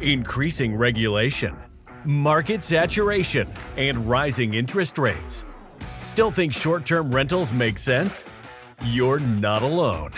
increasing regulation, market saturation, and rising interest rates. Still think short term rentals make sense? You're not alone.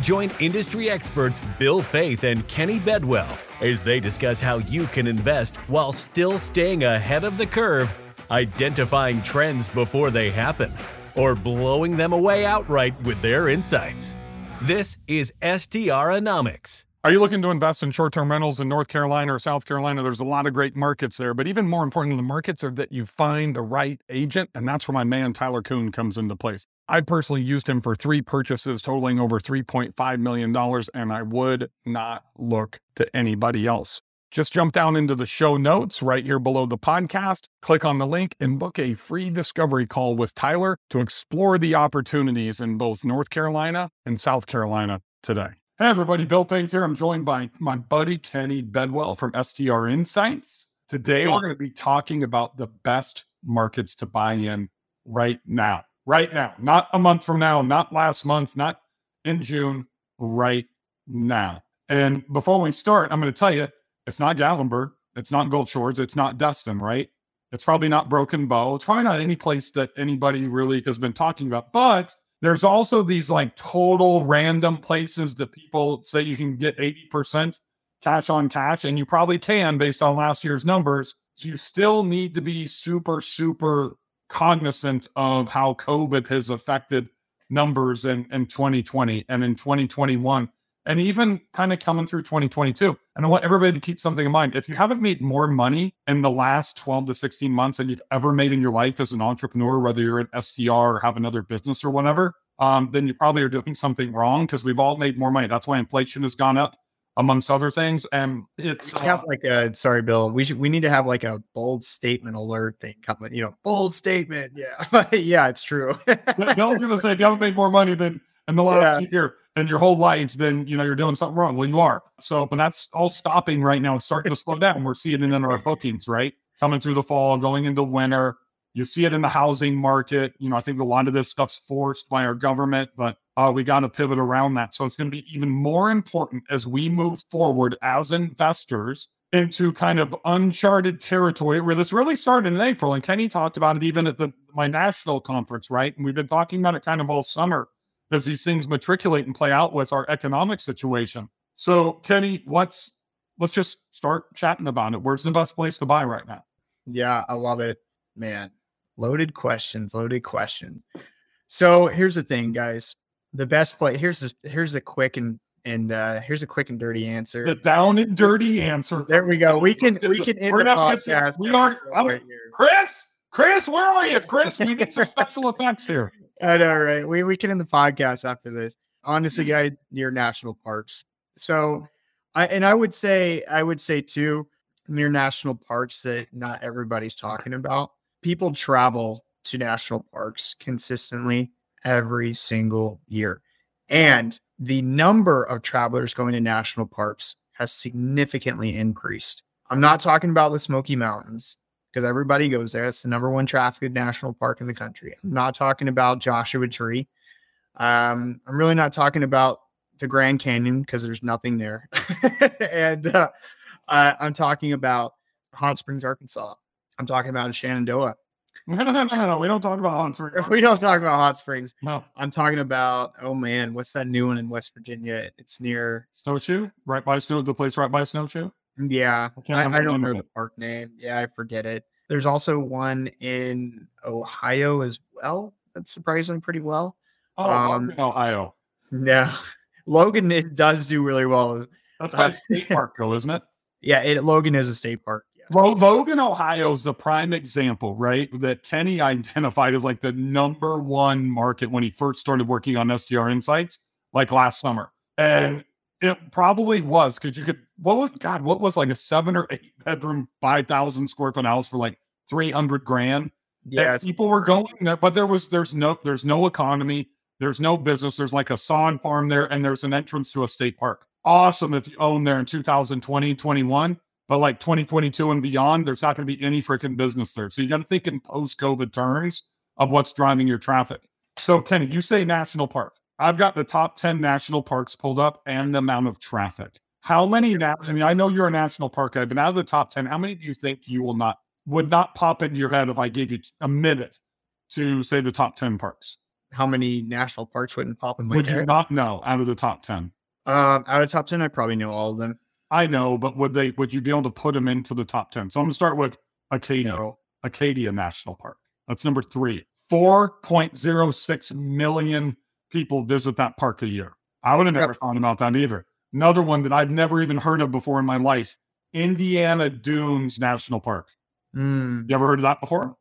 Join industry experts Bill Faeth and Kenny Bedwell as they discuss how you can invest while still staying ahead of the curve, identifying trends before they happen, or blowing them away outright with their insights. This is STRonomics. Are you looking to invest in short term rentals in North Carolina or South Carolina? There's a lot of great markets there, but even more important, than the markets are that you find the right agent. And that's where my man Tyler Coon comes into place. I personally used him for three purchases totaling over $3.5 million, and I would not look to anybody else. Just jump down into the show notes right here below the podcast, click on the link, and book a free discovery call with Tyler to explore the opportunities in both North Carolina and South Carolina today. Hey, everybody, Bill Faeth here. I'm joined by my buddy Kenny Bedwell from STR Insights. Today, we're going to be talking about the best markets to buy in right now. Right now, not a month from now, not last month, not in June, right now. And before we start, I'm going to tell you it's not Gatlinburg, it's not Gulf Shores, it's not Destin, right? It's probably not Broken Bow. It's probably not any place that anybody really has been talking about, but there's also these like total random places that people say you can get 80% cash on cash, and you probably can based on last year's numbers. So you still need to be super, super cognizant of how COVID has affected numbers in, in 2020 and in 2021 and even kind of coming through 2022. And I want everybody to keep something in mind. If you haven't made more money in the last 12 to 16 months than you've ever made in your life as an entrepreneur, whether you're an STR or have another business or whatever, um, then you probably are doing something wrong because we've all made more money. That's why inflation has gone up, amongst other things. And it's uh, like a sorry, Bill. We should we need to have like a bold statement alert thing coming. You know, bold statement. Yeah, yeah, it's true. Bill's gonna say if you haven't made more money than in the last yeah. year and your whole life, then you know you're doing something wrong. Well, you are. So, but that's all stopping right now. It's starting to slow down. We're seeing it in our bookings, right? Coming through the fall, going into winter. You see it in the housing market. You know, I think a lot of this stuff's forced by our government, but uh, we got to pivot around that. So it's going to be even more important as we move forward as investors into kind of uncharted territory where this really started in April. And Kenny talked about it even at the my national conference, right? And we've been talking about it kind of all summer as these things matriculate and play out with our economic situation. So, Kenny, what's let's just start chatting about it. Where's the best place to buy right now? Yeah, I love it, man. Loaded questions, loaded questions. So here's the thing, guys. The best play here's a, here's a quick and and uh here's a quick and dirty answer. The down and dirty answer. There we go. We can we can We're gonna get we are right Chris. Chris, where are you? Chris, we need some special effects here. I know, right? We we can end the podcast after this. Honestly, mm. guys, near national parks. So I and I would say I would say too near national parks that not everybody's talking about. People travel to national parks consistently every single year. And the number of travelers going to national parks has significantly increased. I'm not talking about the Smoky Mountains because everybody goes there. It's the number one trafficked national park in the country. I'm not talking about Joshua Tree. Um, I'm really not talking about the Grand Canyon because there's nothing there. and uh, I'm talking about Hot Springs, Arkansas. I'm talking about Shenandoah. No, no, no, no, no. We don't talk about hot springs. We don't talk about hot springs. No. I'm talking about, oh man, what's that new one in West Virginia? It's near Snowshoe, right by Snow, the place right by Snowshoe. Yeah, I, I, I don't know the park name. Yeah, I forget it. There's also one in Ohio as well. That's surprisingly pretty well. Oh, um, Ohio. Yeah, Logan it does do really well. That's a state park, though, isn't it? Yeah, it, Logan is a state park. Logan, Ohio is the prime example, right? That Kenny identified as like the number one market when he first started working on STR Insights, like last summer. And it probably was because you could, what was, God, what was like a seven or eight bedroom, 5,000 square foot house for like 300 grand? Yeah. People were going there, but there was, there's no, there's no economy. There's no business. There's like a sawn farm there and there's an entrance to a state park. Awesome if you own there in 2020, 21. But like 2022 and beyond, there's not going to be any freaking business there. So you got to think in post COVID terms of what's driving your traffic. So, Kenny, you say national park. I've got the top 10 national parks pulled up and the amount of traffic. How many? Na- I mean, I know you're a national park guy, but out of the top ten, how many do you think you will not would not pop into your head if I gave you a minute to say the top ten parks? How many national parks wouldn't pop in my head? Would you not know out of the top ten? Um, out of the top ten, I probably know all of them. I know, but would they? Would you be able to put them into the top ten? So I'm going to start with Acadia, No. Acadia National Park. That's number three. Four point zero six million people visit that park a year. I would have never Yep. thought about that either. Another one that I've never even heard of before in my life: Indiana Dunes National Park. Mm, You ever heard of that before?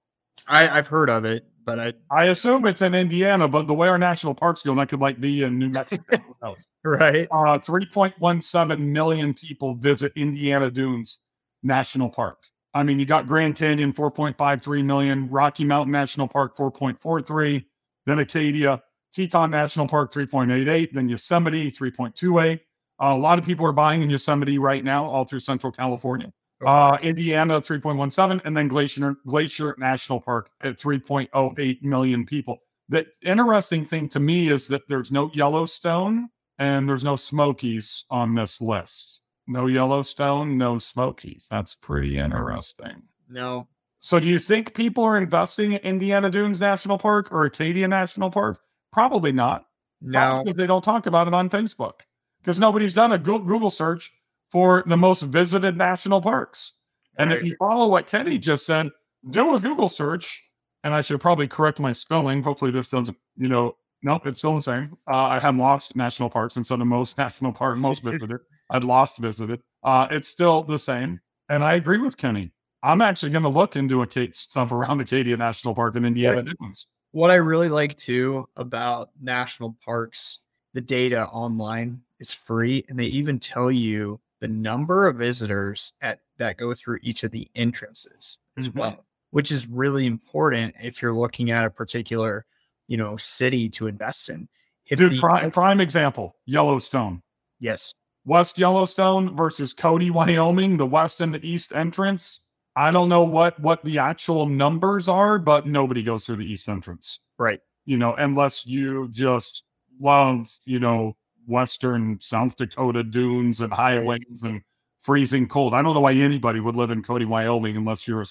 I, I've heard of it, but I I assume it's in Indiana, but the way our national parks go, that could like be in New Mexico. Right. uh, 3.17 million people visit Indiana Dunes National Park. I mean, you got Grand Canyon, 4.53 million, Rocky Mountain National Park, 4.43, then Acadia, Teton National Park, 3.88, then Yosemite, 3.28. Uh, a lot of people are buying in Yosemite right now, all through Central California. Uh, Indiana, 3.17, and then Glacier, Glacier National Park at 3.08 million people. The interesting thing to me is that there's no Yellowstone and there's no Smokies on this list. No Yellowstone, no Smokies. That's pretty interesting. No. So, do you think people are investing in Indiana Dunes National Park or Acadia National Park? Probably not. No. Probably because they don't talk about it on Facebook because nobody's done a Google search for the most visited national parks. And if you follow what Kenny just said, do a Google search. And I should probably correct my spelling. Hopefully, this doesn't, you know, nope, it's still the same. Uh, I have lost national parks instead of most national park, most visited. I'd lost visited. Uh, it's still the same. And I agree with Kenny. I'm actually going to look into a case stuff around Acadia National Park in Indiana Dunes. What I really like too about national parks, the data online is free, and they even tell you the number of visitors at that go through each of the entrances as Mhm. well, which is really important if you're looking at a particular, you know, city to invest in. Hit Dude, the- prime, prime example Yellowstone. yes, West Yellowstone versus Cody, Wyoming, the west and the east entrance. I don't know what what the actual numbers are, but nobody goes through the east entrance. right. You know, unless you just love, you know, western South Dakota dunes and highways and freezing cold. I don't know why anybody would live in Cody, Wyoming, unless you're a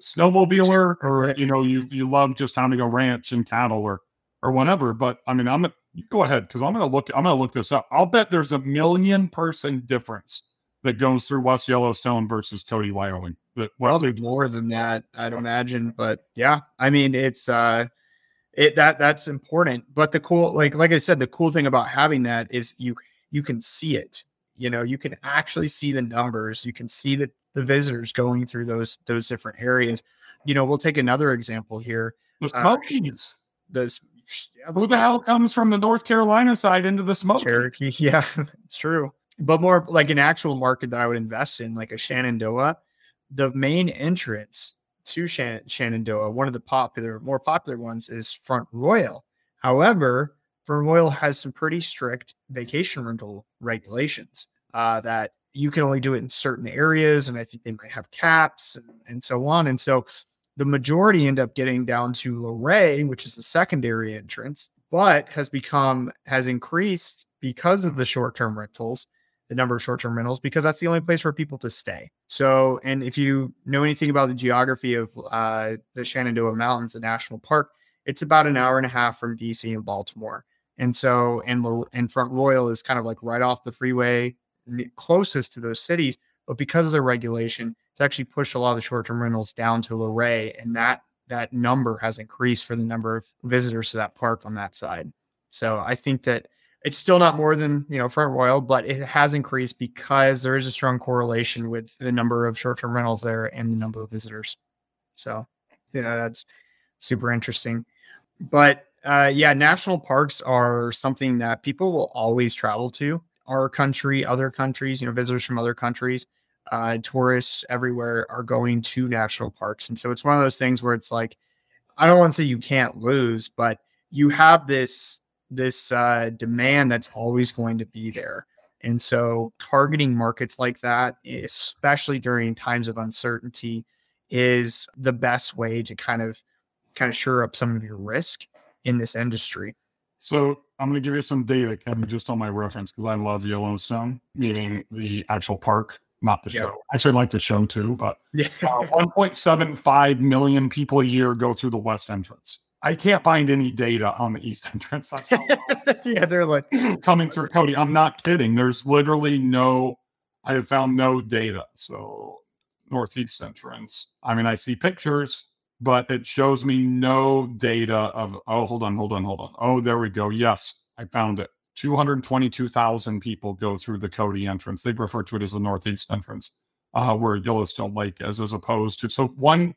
snowmobiler or you know you you love just having a ranch and cattle or or whatever. But I mean, I'm you go ahead because I'm gonna look. I'm gonna look this up. I'll bet there's a million person difference that goes through West Yellowstone versus Cody, Wyoming. That Probably more than that, I'd imagine. But yeah, I mean, it's uh, it that that's important. But the cool, like like I said, the cool thing about having that is you you can see it. You know, you can actually see the numbers. You can see the the visitors going through those those different areas. You know, we'll take another example here. the uh, Smokies. Those Who the hell comes from the North Carolina side into the Smokies? Cherokee. Yeah, it's true. But more like an actual market that I would invest in, like a Shenandoah. The main entrance to Shenandoah, one of the popular, more popular ones is Front Royal. However, Front Royal has some pretty strict vacation rental regulations uh, that you can only do it in certain areas. And I think they might have caps and, and so on. And so the majority end up getting down to Luray, which is the secondary entrance, but has become has increased because of the short-term rentals, the number of short-term rentals, because that's the only place for people to stay. So, and if you know anything about the geography of uh, the Shenandoah Mountains, the national park, it's about an hour and a half from DC and Baltimore. And so, and and Front Royal is kind of like right off the freeway, closest to those cities. But because of the regulation, it's actually pushed a lot of the short-term rentals down to Luray, and that that number has increased for the number of visitors to that park on that side. So I think that it's still not more than you know Front Royal, but it has increased because there is a strong correlation with the number of short-term rentals there and the number of visitors. So you know that's super interesting. But uh, yeah, national parks are something that people will always travel to. Our country, other countries, you know, visitors from other countries, uh, tourists everywhere are going to national parks, and so it's one of those things where it's like, I don't want to say you can't lose, but you have this this uh, demand that's always going to be there. And so targeting markets like that, especially during times of uncertainty, is the best way to kind of kind of shore up some of your risk in this industry. So I'm going to give you some data, Kevin, just on my reference because I love Yellowstone, meaning the actual park, not the Yeah. show. Actually, I like the show too, but Yeah. uh, 1.75 million people a year go through the west entrance. I can't find any data on the east entrance. That's how yeah, they're like, coming through Cody. I'm not kidding. There's literally no, I have found no data. So northeast entrance. I mean, I see pictures, but it shows me no data of. Oh, hold on, hold on, hold on. Oh, there we go. Yes, I found it. 222,000 people go through the Cody entrance. They refer to it as the northeast entrance, uh, where Yellowstone Lake is, as opposed to so one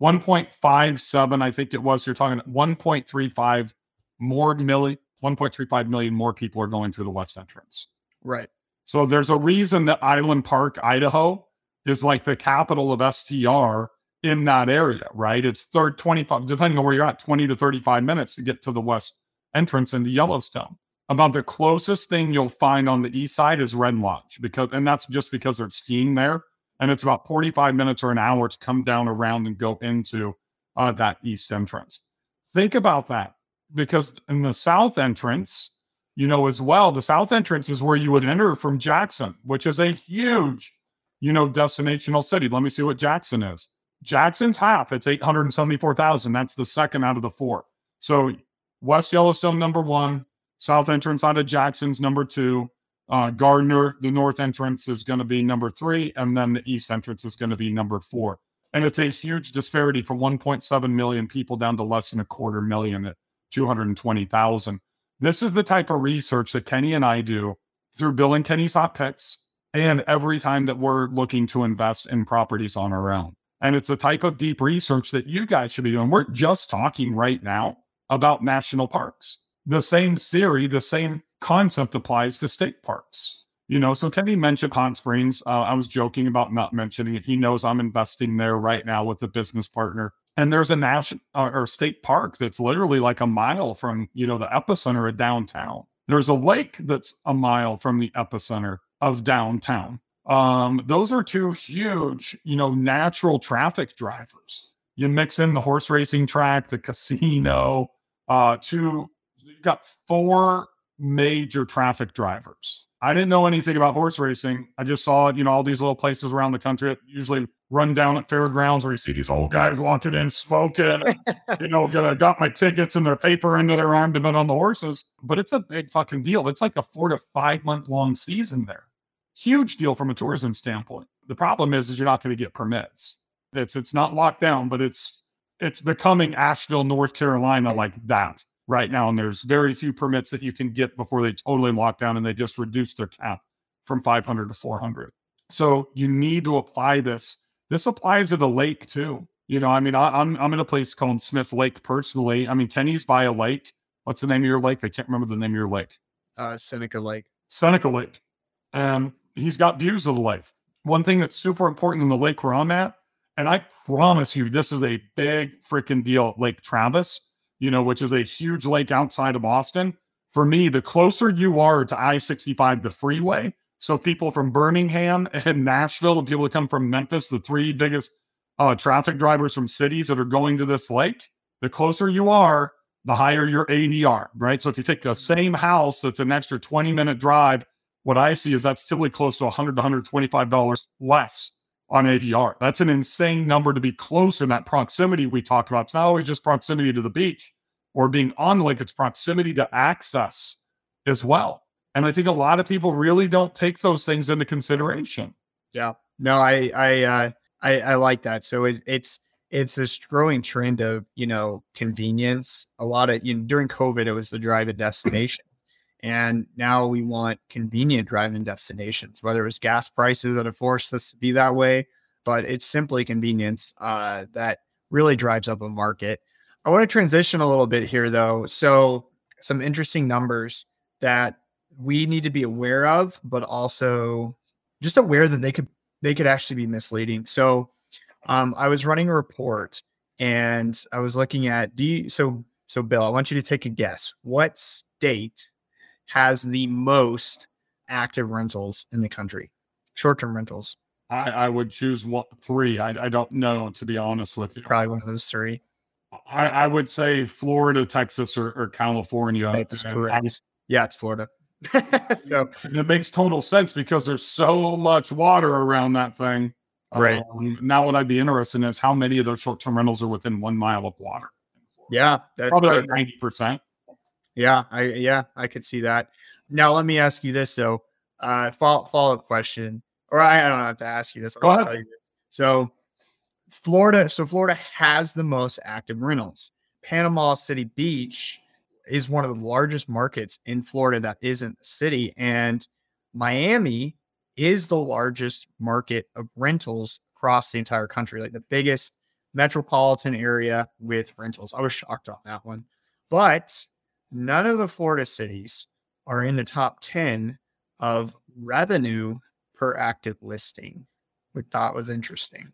1.57, I think it was. You're talking 1.35 more million, 1.35 million more people are going through the west entrance. right. So there's a reason that Island Park, Idaho, is like the capital of STR in that area, right? It's third 25, depending on where you're at, 20 to 35 minutes to get to the west entrance into Yellowstone. About the closest thing you'll find on the east side is Red Lodge, because and that's just because there's skiing there. And it's about 45 minutes or an hour to come down around and go into uh, that east entrance. Think about that, because in the south entrance, you know, as well, the south entrance is where you would enter from Jackson, which is a huge, you know, destinational city. Let me see what Jackson is. Jackson's half, it's 874,000. That's the second out of the four. So West Yellowstone, number one, south entrance out of Jackson's number two. Uh, Gardiner, the north entrance is going to be number three, and then the east entrance is going to be number four. And it's a huge disparity from 1.7 million people down to less than a quarter million at 220,000. This is the type of research that Kenny and I do through Bill and Kenny's Hot Picks and every time that we're looking to invest in properties on our own. And it's the type of deep research that you guys should be doing. We're just talking right now about national parks. The same theory, the same concept applies to state parks. You know, so Kenny mentioned Hot Springs. Uh, I was joking about not mentioning it. He knows I'm investing there right now with a business partner. And there's a national uh, or state park that's literally like a mile from, you know, the epicenter of downtown. There's a lake that's a mile from the epicenter of downtown. Um, those are two huge, you know, natural traffic drivers. You mix in the horse racing track, the casino, uh, two, you got four major traffic drivers. I didn't know anything about horse racing. I just saw it, you know, all these little places around the country that usually run down at fairgrounds where you see these old guys walking in smoking, you know, gonna got my tickets and their paper into their arm to bet on the horses. But it's a big fucking deal. It's like a four to five month long season there. Huge deal from a tourism standpoint. The problem is, is you're not going to get permits. It's it's not locked down, but it's it's becoming Asheville, North Carolina, like that right now. And there's very few permits that you can get before they totally lock down and they just reduce their cap from 500 to 400. So you need to apply this. This applies to the lake too. You know, I mean, I, I'm I'm in a place called Smith Lake personally. I mean, Kenny's by a lake. What's the name of your lake? I can't remember the name of your lake. Uh, Seneca Lake. Seneca Lake. And he's got views of the lake. One thing that's super important in the lake where I'm at, and I promise you, this is a big freaking deal at Lake Travis, you know, which is a huge lake outside of Austin. For me, the closer you are to I 65, the freeway, so people from Birmingham and Nashville and people that come from Memphis, the three biggest uh, traffic drivers from cities that are going to this lake, the closer you are, the higher your ADR, right? So if you take the same house that's an extra 20 minute drive, what I see is that's typically close to 100 to 125 dollars less on ADR. That's an insane number to be close in that proximity we talked about. It's not always just proximity to the beach or being on lake; it's proximity to access as well. And I think a lot of people really don't take those things into consideration. Yeah. No, I I uh I, I like that. So it, it's it's this growing trend of you know convenience. A lot of you know during COVID, it was the drive-in destination, and now we want convenient drive-in destinations. Whether it's gas prices that have forced us to be that way, but it's simply convenience uh, that really drives up a market. I want to transition a little bit here, though. So some interesting numbers that we need to be aware of, but also just aware that they could they could actually be misleading. So um, I was running a report and I was looking at do you so so Bill, I want you to take a guess. What state has the most active rentals in the country? Short-term rentals. I, I would choose one, three. I, I don't know, to be honest with you. Probably one of those three. I, I would say Florida, Texas, or, or California. That's correct. Yeah, it's Florida. so It makes total sense because there's so much water around that thing. Right. Um, now, what I'd be interested in is how many of those short term rentals are within one mile of water. yeah, that's Probably like ninety percent. Yeah, I yeah, I could see that. Now let me ask you this though. Uh follow follow up question. Or I, I don't have to ask you this. I'll Go ahead. tell you this. So Florida, so Florida has the most active rentals. Panama City Beach is one of the largest markets in Florida that isn't a city. And Miami is the largest market of rentals across the entire country, like the biggest metropolitan area with rentals. I was shocked on that one. But none of the Florida cities are in the top 10 of revenue per active listing, which thought was interesting.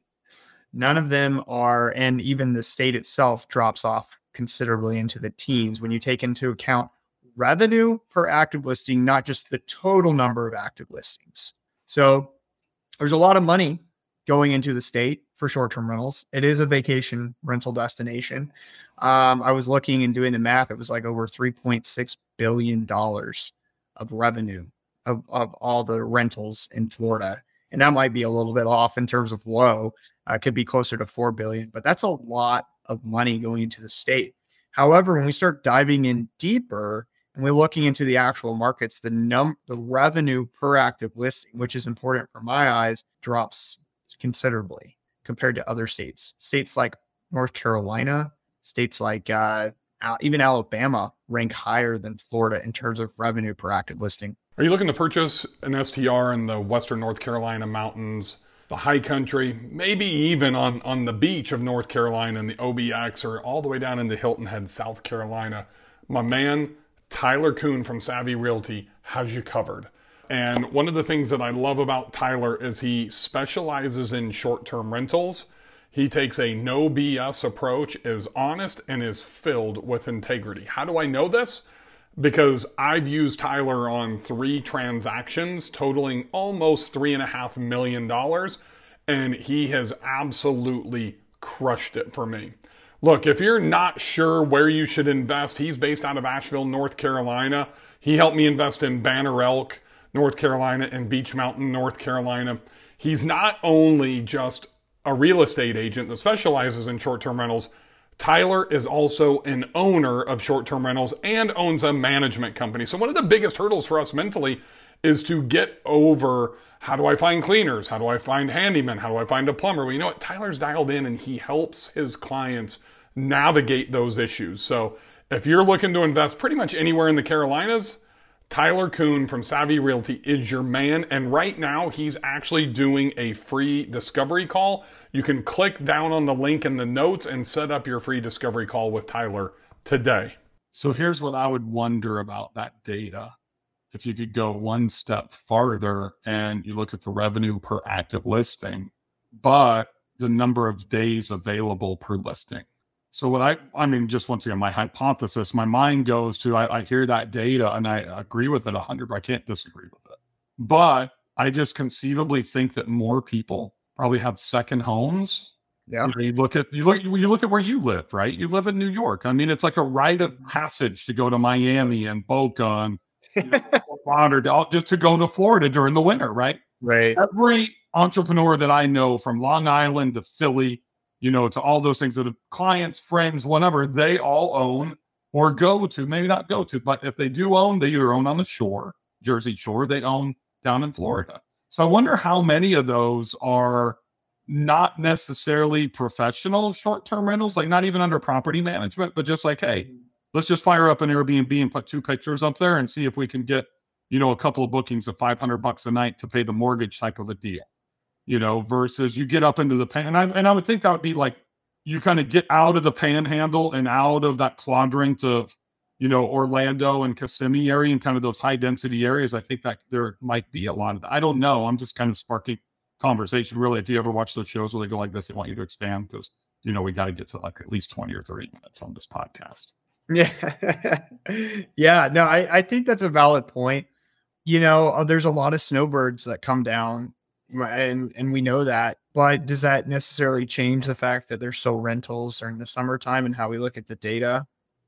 None of them are, and even the state itself drops off considerably into the teens when you take into account revenue per active listing, not just the total number of active listings. So there's a lot of money going into the state for short term rentals. It is a vacation rental destination. Um, I was looking and doing the math. It was like over $3.6 billion of revenue of, of all the rentals in Florida. And that might be a little bit off in terms of low. Uh, could be closer to 4 billion, but that's a lot of money going into the state. However, when we start diving in deeper and we're looking into the actual markets, the num the revenue per active listing, which is important for my eyes, drops considerably compared to other states. States like North Carolina, states like uh, even Alabama rank higher than Florida in terms of revenue per active listing. Are you looking to purchase an STR in the western North Carolina mountains, the high country, maybe even on, on the beach of North Carolina and the OBX, or all the way down into Hilton Head, South Carolina? My man, Tyler Coon from Savvy Realty, has you covered. And one of the things that I love about Tyler is he specializes in short term rentals. He takes a no BS approach, is honest, and is filled with integrity. How do I know this? because I've used Tyler on three transactions totaling almost three and a half million dollars, and he has absolutely crushed it for me. Look, if you're not sure where you should invest, he's based out of Asheville, North Carolina. He helped me invest in Banner Elk, North Carolina, and Beech Mountain, North Carolina. He's not only just a real estate agent that specializes in short term rentals, Tyler is also an owner of short term rentals and owns a management company. So, one of the biggest hurdles for us mentally is to get over how do I find cleaners? How do I find handymen? How do I find a plumber? Well, you know what? Tyler's dialed in and he helps his clients navigate those issues. So, if you're looking to invest pretty much anywhere in the Carolinas, Tyler Coon from Savvy Realty is your man. And right now, he's actually doing a free discovery call. You can click down on the link in the notes and set up your free discovery call with Tyler today. So here's what I would wonder about that data. If you could go one step farther and you look at the revenue per active listing, but the number of days available per listing. So what I, I mean, just once again, my hypothesis, my mind goes to, I, I hear that data and I agree with it a hundred, I can't disagree with it. But I just conceivably think that more people probably have second homes. Yeah. You, know, you look at you look you look at where you live, right? You live in New York. I mean, it's like a rite of mm-hmm. passage to go to Miami and Boca and you know, just to go to Florida during the winter, right? Right. Every entrepreneur that I know from Long Island to Philly, you know, to all those things that have clients, friends, whatever, they all own or go to, maybe not go to, but if they do own, they either own on the shore, Jersey Shore, they own down in Florida. So I wonder how many of those are not necessarily professional short-term rentals, like not even under property management, but just like, hey, let's just fire up an Airbnb and put two pictures up there and see if we can get, you know, a couple of bookings of 500 bucks a night to pay the mortgage type of a deal, you know, versus you get up into the pan. And I, and I would think that would be like, you kind of get out of the panhandle and out of that quadrant of, you know, Orlando and Kissimmee area and kind of those high density areas. I think that there might be a lot of that. I don't know. I'm just kind of sparking conversation. Really, if you ever watch those shows where they go like this? They want you to expand because, you know, we got to get to like at least 20 or 30 minutes on this podcast. Yeah. yeah. No, I, I think that's a valid point. You know, uh, there's a lot of snowbirds that come down and and we know that. But does that necessarily change the fact that there's still rentals during the summertime and how we look at the data?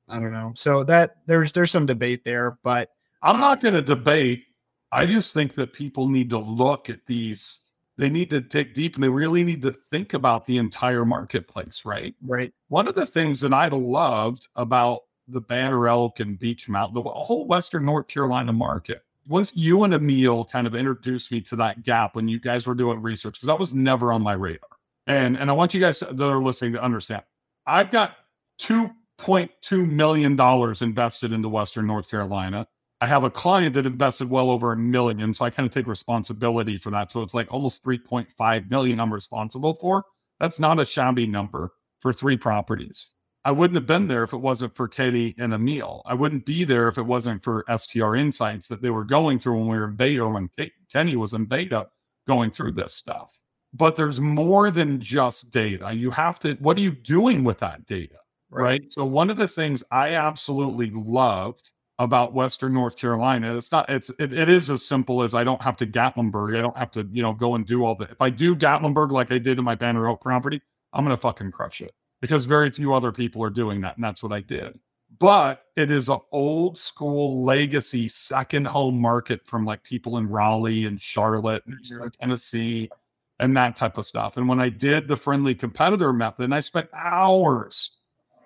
I don't know. So that there's there's some debate there, but I'm not going to debate. I just think that people need to look at these. They need to dig deep and they really need to think about the entire marketplace, right? Right. One of the things that I loved about the Banner Elk and Beech Mountain, the whole Western North Carolina market, once you and Emil kind of introduced me to that gap when you guys were doing research, because that was never on my radar. And and I want you guys that are listening to understand. I've got two point two million dollars invested into Western North Carolina. I have a client that invested well over a million, so I kind of take responsibility for that. So it's like almost 3.5 million I'm responsible for. That's not a shabby number for three properties. I wouldn't have been there if it wasn't for Teddy and Emil. I wouldn't be there if it wasn't for STR Insights that they were going through when we were in beta, when Kenny was in beta going through this stuff. But there's more than just data. You have to, what are you doing with that data? Right. right? So, one of the things I absolutely loved about Western North Carolina, it's not, it's, it, it is as simple as I don't have to Gatlinburg. I don't have to, you know, go and do all the, if I do Gatlinburg like I did in my Banner Elk property, I'm going to fucking crush it because very few other people are doing that. And that's what I did. But it is an old school legacy second home market from like people in Raleigh and Charlotte and mm-hmm. Tennessee and that type of stuff. And when I did the friendly competitor method, and I spent hours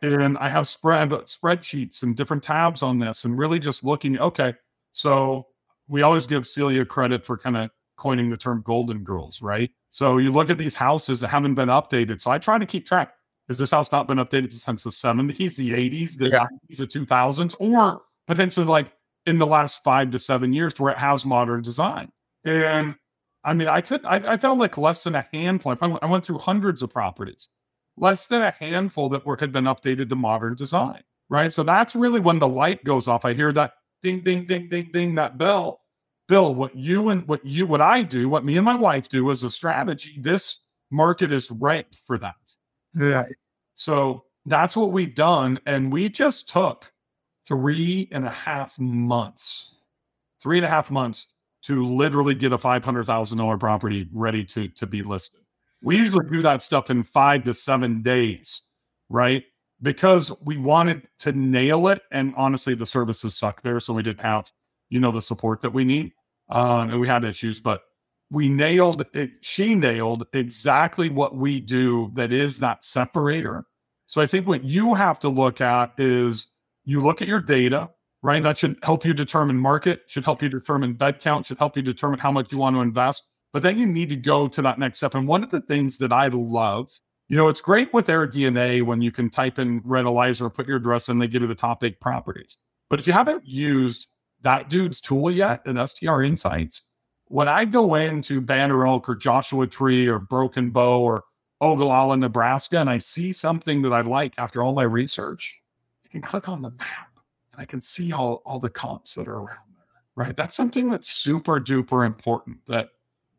and I have spread spreadsheets and different tabs on this and really just looking, okay, so we always give Celia credit for kind of coining the term golden girls, right? So you look at these houses that haven't been updated. So I try to keep track. Has this house not been updated since the 70s, the 80s, the yeah. 90s, the 2000s, or potentially like in the last five to seven years where it has modern design? And I mean, I could, I, I felt like less than a handful. I went through hundreds of properties, less than a handful that were, had been updated to modern design, right? So that's really when the light goes off. I hear that ding, ding, ding, ding, ding, that bell. Bill, what you and what you, what I do, what me and my wife do as a strategy, this market is ripe for that. Yeah. So that's what we've done. And we just took three and a half months, three and a half months to literally get a $500,000 property ready to, to be listed. We usually do that stuff in five to seven days, right? Because we wanted to nail it. And honestly, the services suck there. So we didn't have, you know, the support that we need. Um, and we had issues, but we nailed it. She nailed exactly what we do that is that separator. So I think what you have to look at is you look at your data, right? That should help you determine market, should help you determine bed count, should help you determine how much you want to invest. But then you need to go to that next step. And one of the things that I love, you know, it's great with AirDNA when you can type in Rentalizer, put your address in, they give you the top eight properties. But if you haven't used that dude's tool yet in STR Insights, when I go into Banner Elk or Joshua Tree or Broken Bow or Ogallala, Nebraska, and I see something that I like after all my research, I can click on the map and I can see all, all the comps that are around there, right? That's something that's super duper important that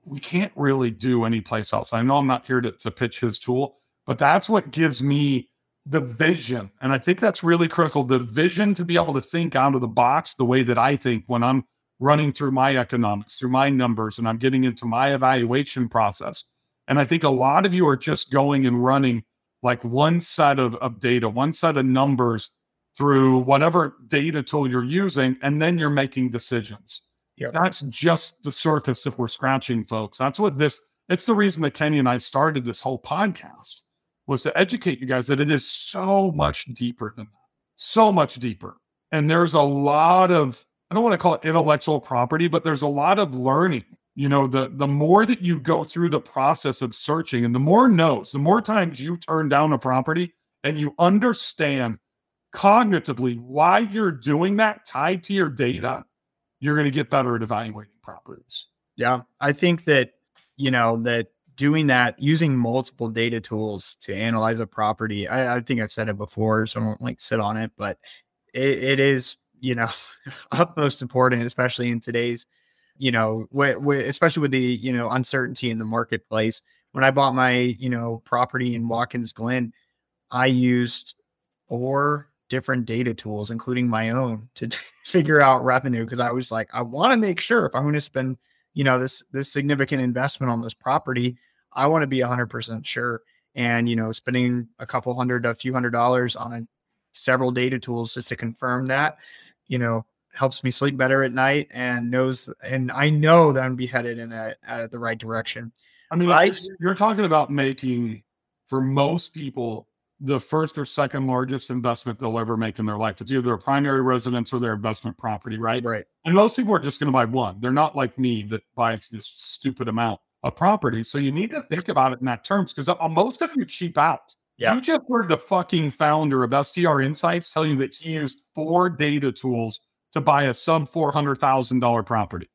we can't really do anyplace else. I know I'm not here to, to pitch his tool, but that's what gives me the vision. And I think that's really critical the vision to be able to think out of the box the way that I think when I'm running through my economics, through my numbers, and I'm getting into my evaluation process. And I think a lot of you are just going and running like one set of, of data, one set of numbers through whatever data tool you're using, and then you're making decisions. Yep. That's just the surface if we're scratching, folks. That's what this, it's the reason that Kenny and I started this whole podcast was to educate you guys that it is so much deeper than that, so much deeper. And there's a lot of I don't want to call it intellectual property, but there's a lot of learning. You know, the the more that you go through the process of searching and the more notes, the more times you turn down a property and you understand cognitively why you're doing that tied to your data, you're going to get better at evaluating properties. Yeah. I think that, you know, that doing that using multiple data tools to analyze a property, I, I think I've said it before, so I don't like sit on it, but it, it is you know, utmost important, especially in today's, you know, w- w- especially with the, you know, uncertainty in the marketplace. When I bought my, you know, property in Watkins Glen, I used four different data tools, including my own, to figure out revenue because I was like, I want to make sure if I'm going to spend, you know, this this significant investment on this property, I want to be 100% sure. And, you know, spending a couple hundred, a few hundred dollars on several data tools just to confirm that, you know, helps me sleep better at night and knows, and I know that I'm be headed in a, a, the right direction. I mean, I, you're talking about making for most people the first or second largest investment they'll ever make in their life. It's either their primary residence or their investment property, right? Right. And most people are just going to buy one. They're not like me that buys this stupid amount of property. So you need to think about it in that terms because uh, most of you cheap out. Yeah. You just heard the fucking founder of STR Insights tell you that he used four data tools to buy a sub four hundred thousand dollar property.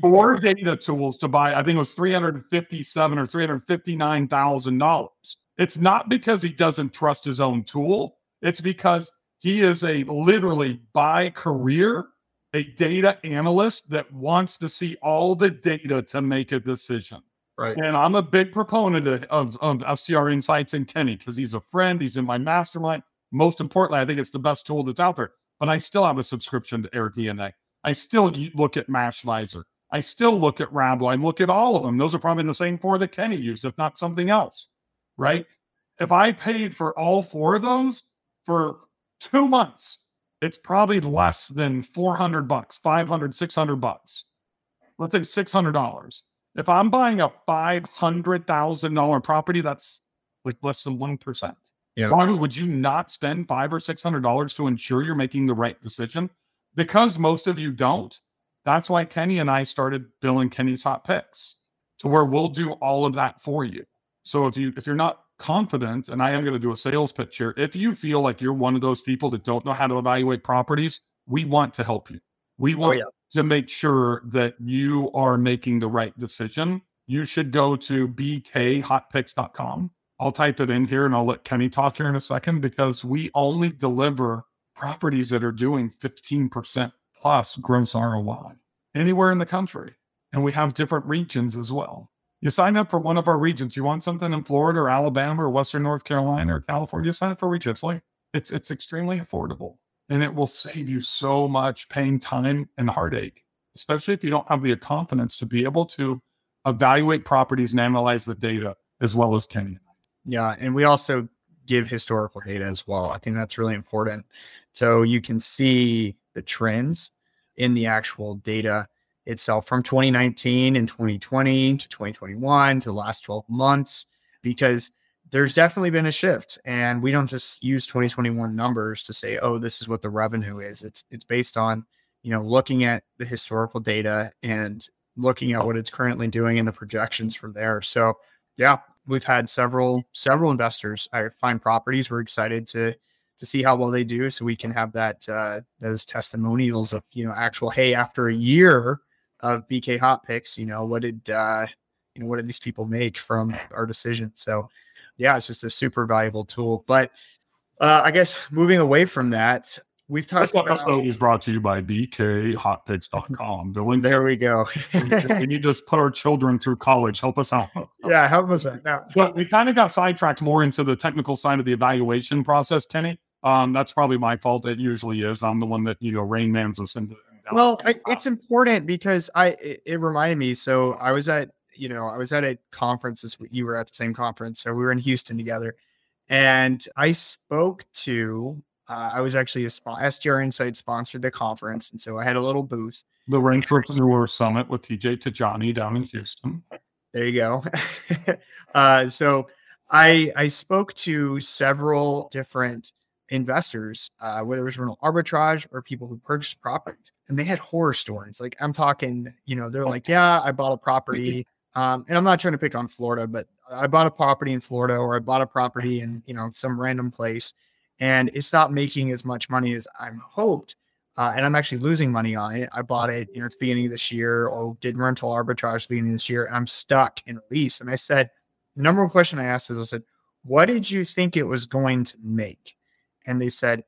Four data tools to buy, I think it was three hundred fifty-seven or three hundred fifty-nine thousand dollars. It's not because he doesn't trust his own tool. It's because he is a literally by career a data analyst that wants to see all the data to make a decision. Right. And I'm a big proponent of, of, of STR Insights and Kenny because he's a friend. He's in my mastermind. Most importantly, I think it's the best tool that's out there. But I still have a subscription to AirDNA. I still look at Mashvisor. I still look at Rabbu. I look at all of them. Those are probably the same four that Kenny used, if not something else right? If I paid for all four of those for two months, it's probably less than 400 bucks, 500, 600 bucks. Let's say $600. If I'm buying a $500,000 property, that's like less than 1%. Yeah. Why would you not spend five or $600 to ensure you're making the right decision? Because most of you don't. That's why Kenny and I started billing Kenny's hot picks to where we'll do all of that for you. So if you if you're not confident, and I am going to do a sales pitch here, if you feel like you're one of those people that don't know how to evaluate properties, we want to help you. We Oh, want yeah. to make sure that you are making the right decision. You should go to bkhotpicks.com. I'll type it in here and I'll let Kenny talk here in a second because we only deliver properties that are doing 15% plus gross ROI anywhere in the country. And we have different regions as well. You sign up for one of our regions. You want something in Florida or Alabama or Western North Carolina or California, sign up for a region. It's like it's it's extremely affordable and it will save you so much pain, time, and heartache, especially if you don't have the confidence to be able to evaluate properties and analyze the data as well as Kenny. Yeah, and we also give historical data as well. I think that's really important. So you can see the trends in the actual data itself from 2019 and 2020 to 2021 to the last 12 months because there's definitely been a shift and we don't just use 2021 numbers to say oh this is what the revenue is it's it's based on you know looking at the historical data and looking at what it's currently doing and the projections from there so yeah we've had several several investors i find properties we're excited to to see how well they do so we can have that uh those testimonials of you know actual hey after a year of bk hot picks you know what did uh you know what did these people make from our decision? So yeah it's just a super valuable tool but uh i guess moving away from that we've This talked about episode is brought to you by bkhotpicks.com. The link there we go we need to put our children through college. Help us out. yeah help us out now But we kind of got sidetracked more into the technical side of the evaluation process, Kenny. Um, that's probably my fault. It usually is. I'm the one that you know rain mans us into. Well, I, it's important because I it, it reminded me. So I was at you know I was at a conference this week. You were at the same conference, so we were in Houston together, and I spoke to. Uh, I was actually a spon- STR Insight sponsored the conference, and so I had a little booth. the Range Entrepreneur Summit with TJ Tajani down in Houston. There you go. uh, so I I spoke to several different investors, uh, whether it was rental arbitrage or people who purchased properties, and they had horror stories. Like I'm talking, you know, they're like, yeah, I bought a property. Um, and I'm not trying to pick on Florida, but I bought a property in Florida or I bought a property in, you know, some random place and it's not making as much money as I'm hoped. Uh, and I'm actually losing money on it. I bought it, you know, it's beginning of this year or did rental arbitrage at the beginning of this year, and I'm stuck in lease. And I said, the number one question I asked is, I said, what did you think it was going to make? And they said,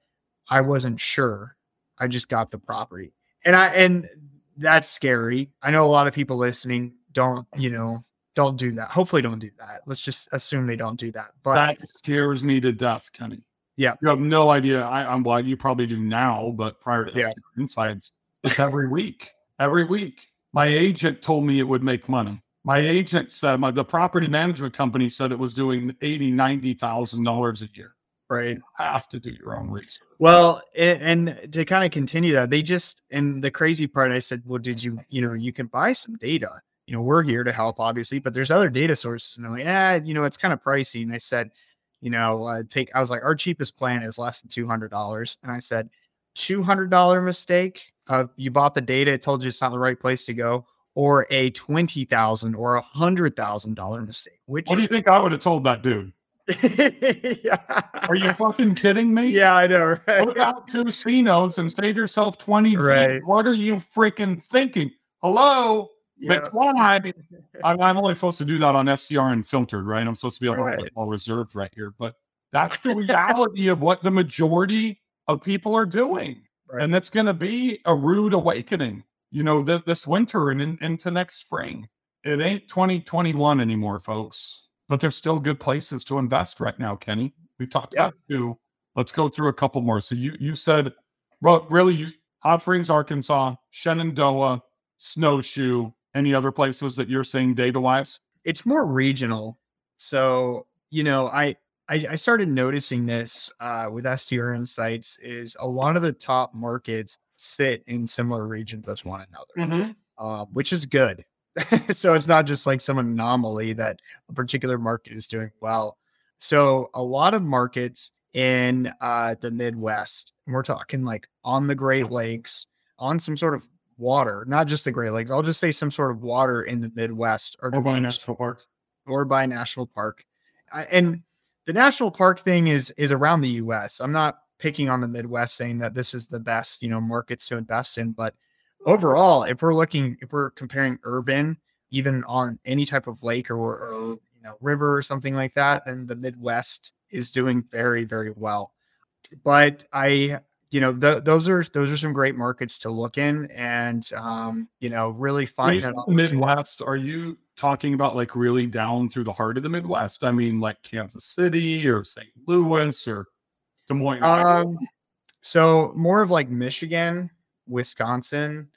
I wasn't sure. I just got the property. And I and that's scary. I know a lot of people listening don't, you know, don't do that. Hopefully don't do that. Let's just assume they don't do that. But That scares me to death, Kenny. Yeah. You have no idea. I, I'm glad you probably do now, but prior to Yeah. insights, it's every week. Every week. My agent told me it would make money. My agent said my the property management company said it was doing eighty, ninety thousand dollars a year. Right. You have to do your own research. Well, and, and to kind of continue that, they just and the crazy part, I said, well, did you, you know, you can buy some data. You know, we're here to help, obviously, but there's other data sources. And they're like, yeah, you know, it's kind of pricey. And I said, you know, uh, take. I was like, our cheapest plan is less than two hundred dollars, and I said, two hundred dollar mistake. Uh, you bought the data, it told you it's not the right place to go, or a twenty thousand or a hundred thousand dollar mistake. Which What do you think I would have told that dude? yeah. Are you fucking kidding me? Yeah, I know. Right? Put out two C notes and save yourself 20 G. Right. What are you freaking thinking? Hello? Yeah. McFly. I'm, I'm only supposed to do that on STR Unfiltered, right? I'm supposed to be a little Right. more reserved right here. But that's the reality of what the majority of people are doing. Right. And it's going to be a rude awakening, you know, th- this winter and in, into next spring. It ain't 2021 anymore, folks. But there's still good places to invest right now, Kenny. We've talked Yeah. about two. Let's go through a couple more. So you you said, well, really, you Hot Springs, Arkansas, Shenandoah, Snowshoe. Any other places that you're seeing data wise? it's more regional. So, you know, I I, I started noticing this uh, with STR Insights is a lot of the top markets sit in similar regions as one another, uh, which is good. so it's not just like some anomaly that a particular market is doing well. So a lot of markets in uh, the Midwest, and we're talking like on the Great Lakes, on some sort of water, not just the Great Lakes. I'll just say some sort of water in the Midwest are Or by national park. or by national park. I, and the national park thing is is around the US. I'm not picking on the Midwest saying that this is the best, you know, markets to invest in, but overall, if we're looking if we're comparing urban even on any type of lake or, or you know, river or something like that, then the Midwest is doing very very well. But I you know, th- those are those are some great markets to look in and um, you know, really find Midwest, are you talking about like really down through the heart of the Midwest? I mean, like Kansas City or St. Louis or Des Moines. Um, so more of like Michigan, Wisconsin,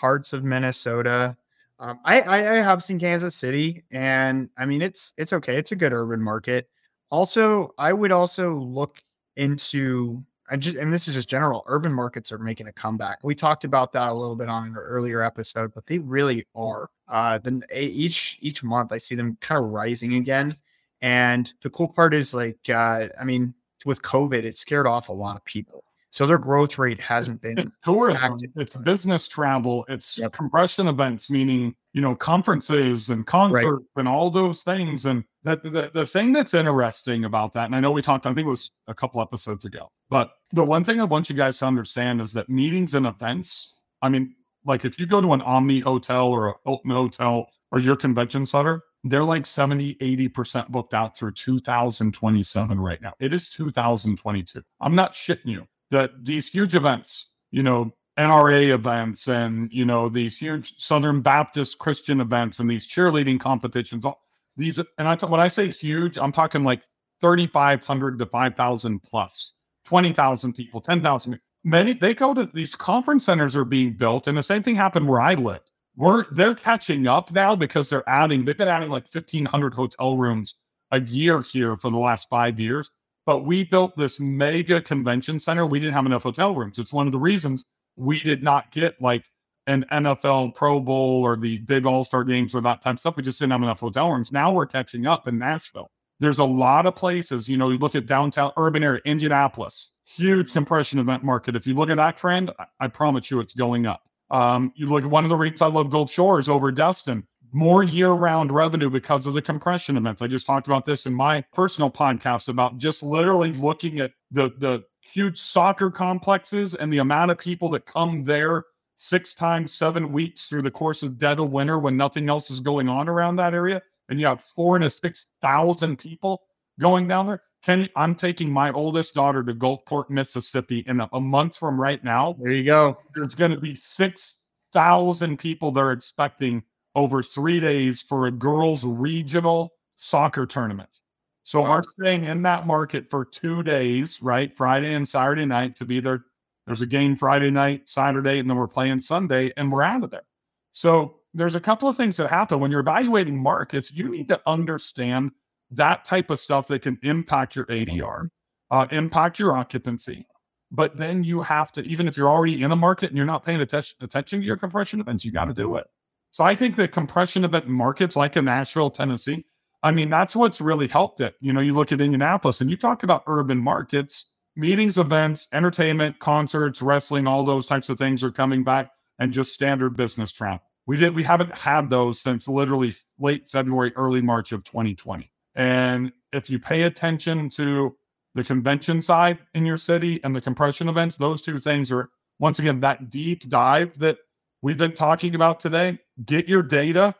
parts of Minnesota. Um, I, I I have seen Kansas City, and I mean it's it's okay. It's a good urban market. Also, I would also look into I just and this is just general. Urban markets are making a comeback. We talked about that a little bit on an earlier episode, but they really are. Uh, then each each month I see them kind of rising again. And the cool part is like, uh, I mean, with COVID, it scared off a lot of people. So their growth rate hasn't been it's tourism, active. it's business travel, it's Yep. compression events, meaning you know conferences and concerts and all those things. And that the, the thing that's interesting about that, and I know we talked, I think it was a couple episodes ago, but the one thing I want you guys to understand is that meetings and events. I mean, like if you go to an Omni hotel or a Hilton hotel or your convention center, they're like 70, 80% booked out through 2027 right now. It is 2022. I'm not shitting you that these huge events, you know, NRA events and, you know, these huge Southern Baptist Christian events and these cheerleading competitions, all these, and I, talk- when I say huge, I'm talking like 3,500 to 5,000 plus, 20,000 people, 10,000. Many, they go to these conference centers are being built. And the same thing happened where I lived. We're, they're catching up now because they're adding, they've been adding like 1,500 hotel rooms a year here for the last five years. But we built this mega convention center. We didn't have enough hotel rooms. It's one of the reasons we did not get like an NFL Pro Bowl or the big All Star games or that type of stuff. We just didn't have enough hotel rooms. Now we're catching up in Nashville. There's a lot of places, you know, you look at downtown urban area, Indianapolis, huge compression event market. If you look at that trend, I, I promise you it's going up. Um, you look at one of the REITs I love, Gulf Shores over Destin, more year round revenue because of the compression events. I just talked about this in my personal podcast about just literally looking at the, the huge soccer complexes and the amount of people that come there six times, seven weeks through the course of dead of winter when nothing else is going on around that area. And you have four to 6,000 people going down there. Kenny, I'm taking my oldest daughter to Gulfport, Mississippi in a, a month from right now There you go. there's going to be 6,000 people they're expecting over three days for a girls' regional soccer tournament. So Wow. we're staying in that market for two days, right? Friday and Saturday night to be there. There's a game Friday night, Saturday, and then we're playing Sunday, and we're out of there. So there's a couple of things that happen when you're evaluating markets. You need to understand that type of stuff that can impact your ADR, uh, impact your occupancy. But then you have to, even if you're already in a market and you're not paying attention, attention to your compression events, you got to do it. So I think the compression event markets like in Nashville, Tennessee, I mean, that's what's really helped it. You know, you look at Indianapolis and you talk about urban markets, meetings, events, entertainment, concerts, wrestling, all those types of things are coming back and just standard business travel. We did we haven't had those since literally late February, early March of 2020. And if you pay attention to the convention side in your city and the compression events, those two things are once again that deep dive that we've been talking about today. Get your data,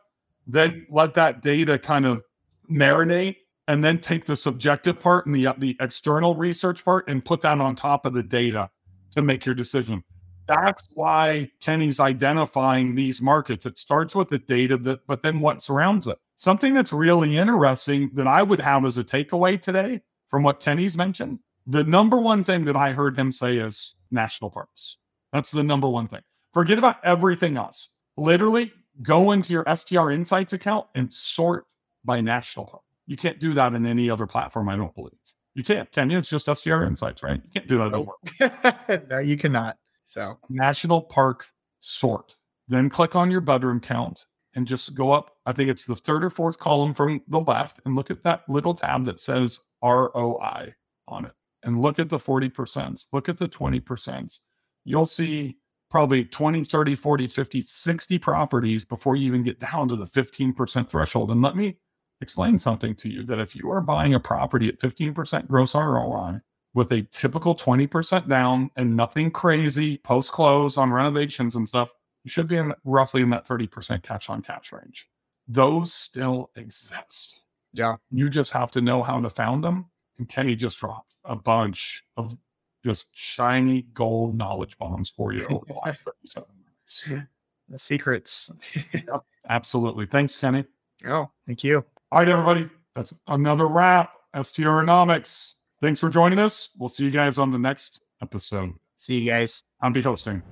then let that data kind of marinate, and then take the subjective part and the uh, the external research part and put that on top of the data to make your decision. That's why Kenny's identifying these markets. It starts with the data that, but then what surrounds it. Something that's really interesting that I would have as a takeaway today from what Kenny's mentioned, the number one thing that I heard him say is national parks. That's the number one thing. Forget about everything else. Literally go into your STR Insights account and sort by national park. You can't do that in any other platform, I don't believe. You can't, can you? It's just STR Insights, right? You can't do that anymore. no, you cannot. So national park sort. Then click on your bedroom count and just go up. I think it's the third or fourth column from the left and look at that little tab that says ROI on it and look at the 40%, look at the 20%. You'll see probably 20, 30, 40, 50, 60 properties before you even get down to the 15% threshold. And let me explain something to you that if you are buying a property at 15% gross ROI with a typical 20% down and nothing crazy post close on renovations and stuff, you should be in roughly in that 30% cash on cash range. Those still exist. Yeah. You just have to know how to found them. And Kenny just dropped a bunch of just shiny gold knowledge bombs for you over the last 37 minutes. The secrets. yep, absolutely. Thanks, Kenny. Oh, thank you. All right, everybody. That's another wrap. STRonomics. Thanks for joining us. We'll see you guys on the next episode. See you guys. I'm be hosting.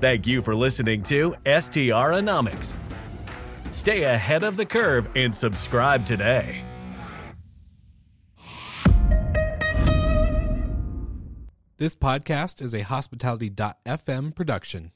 Thank you for listening to STRonomics. Stay ahead of the curve and subscribe today. This podcast is a hospitality.fm production.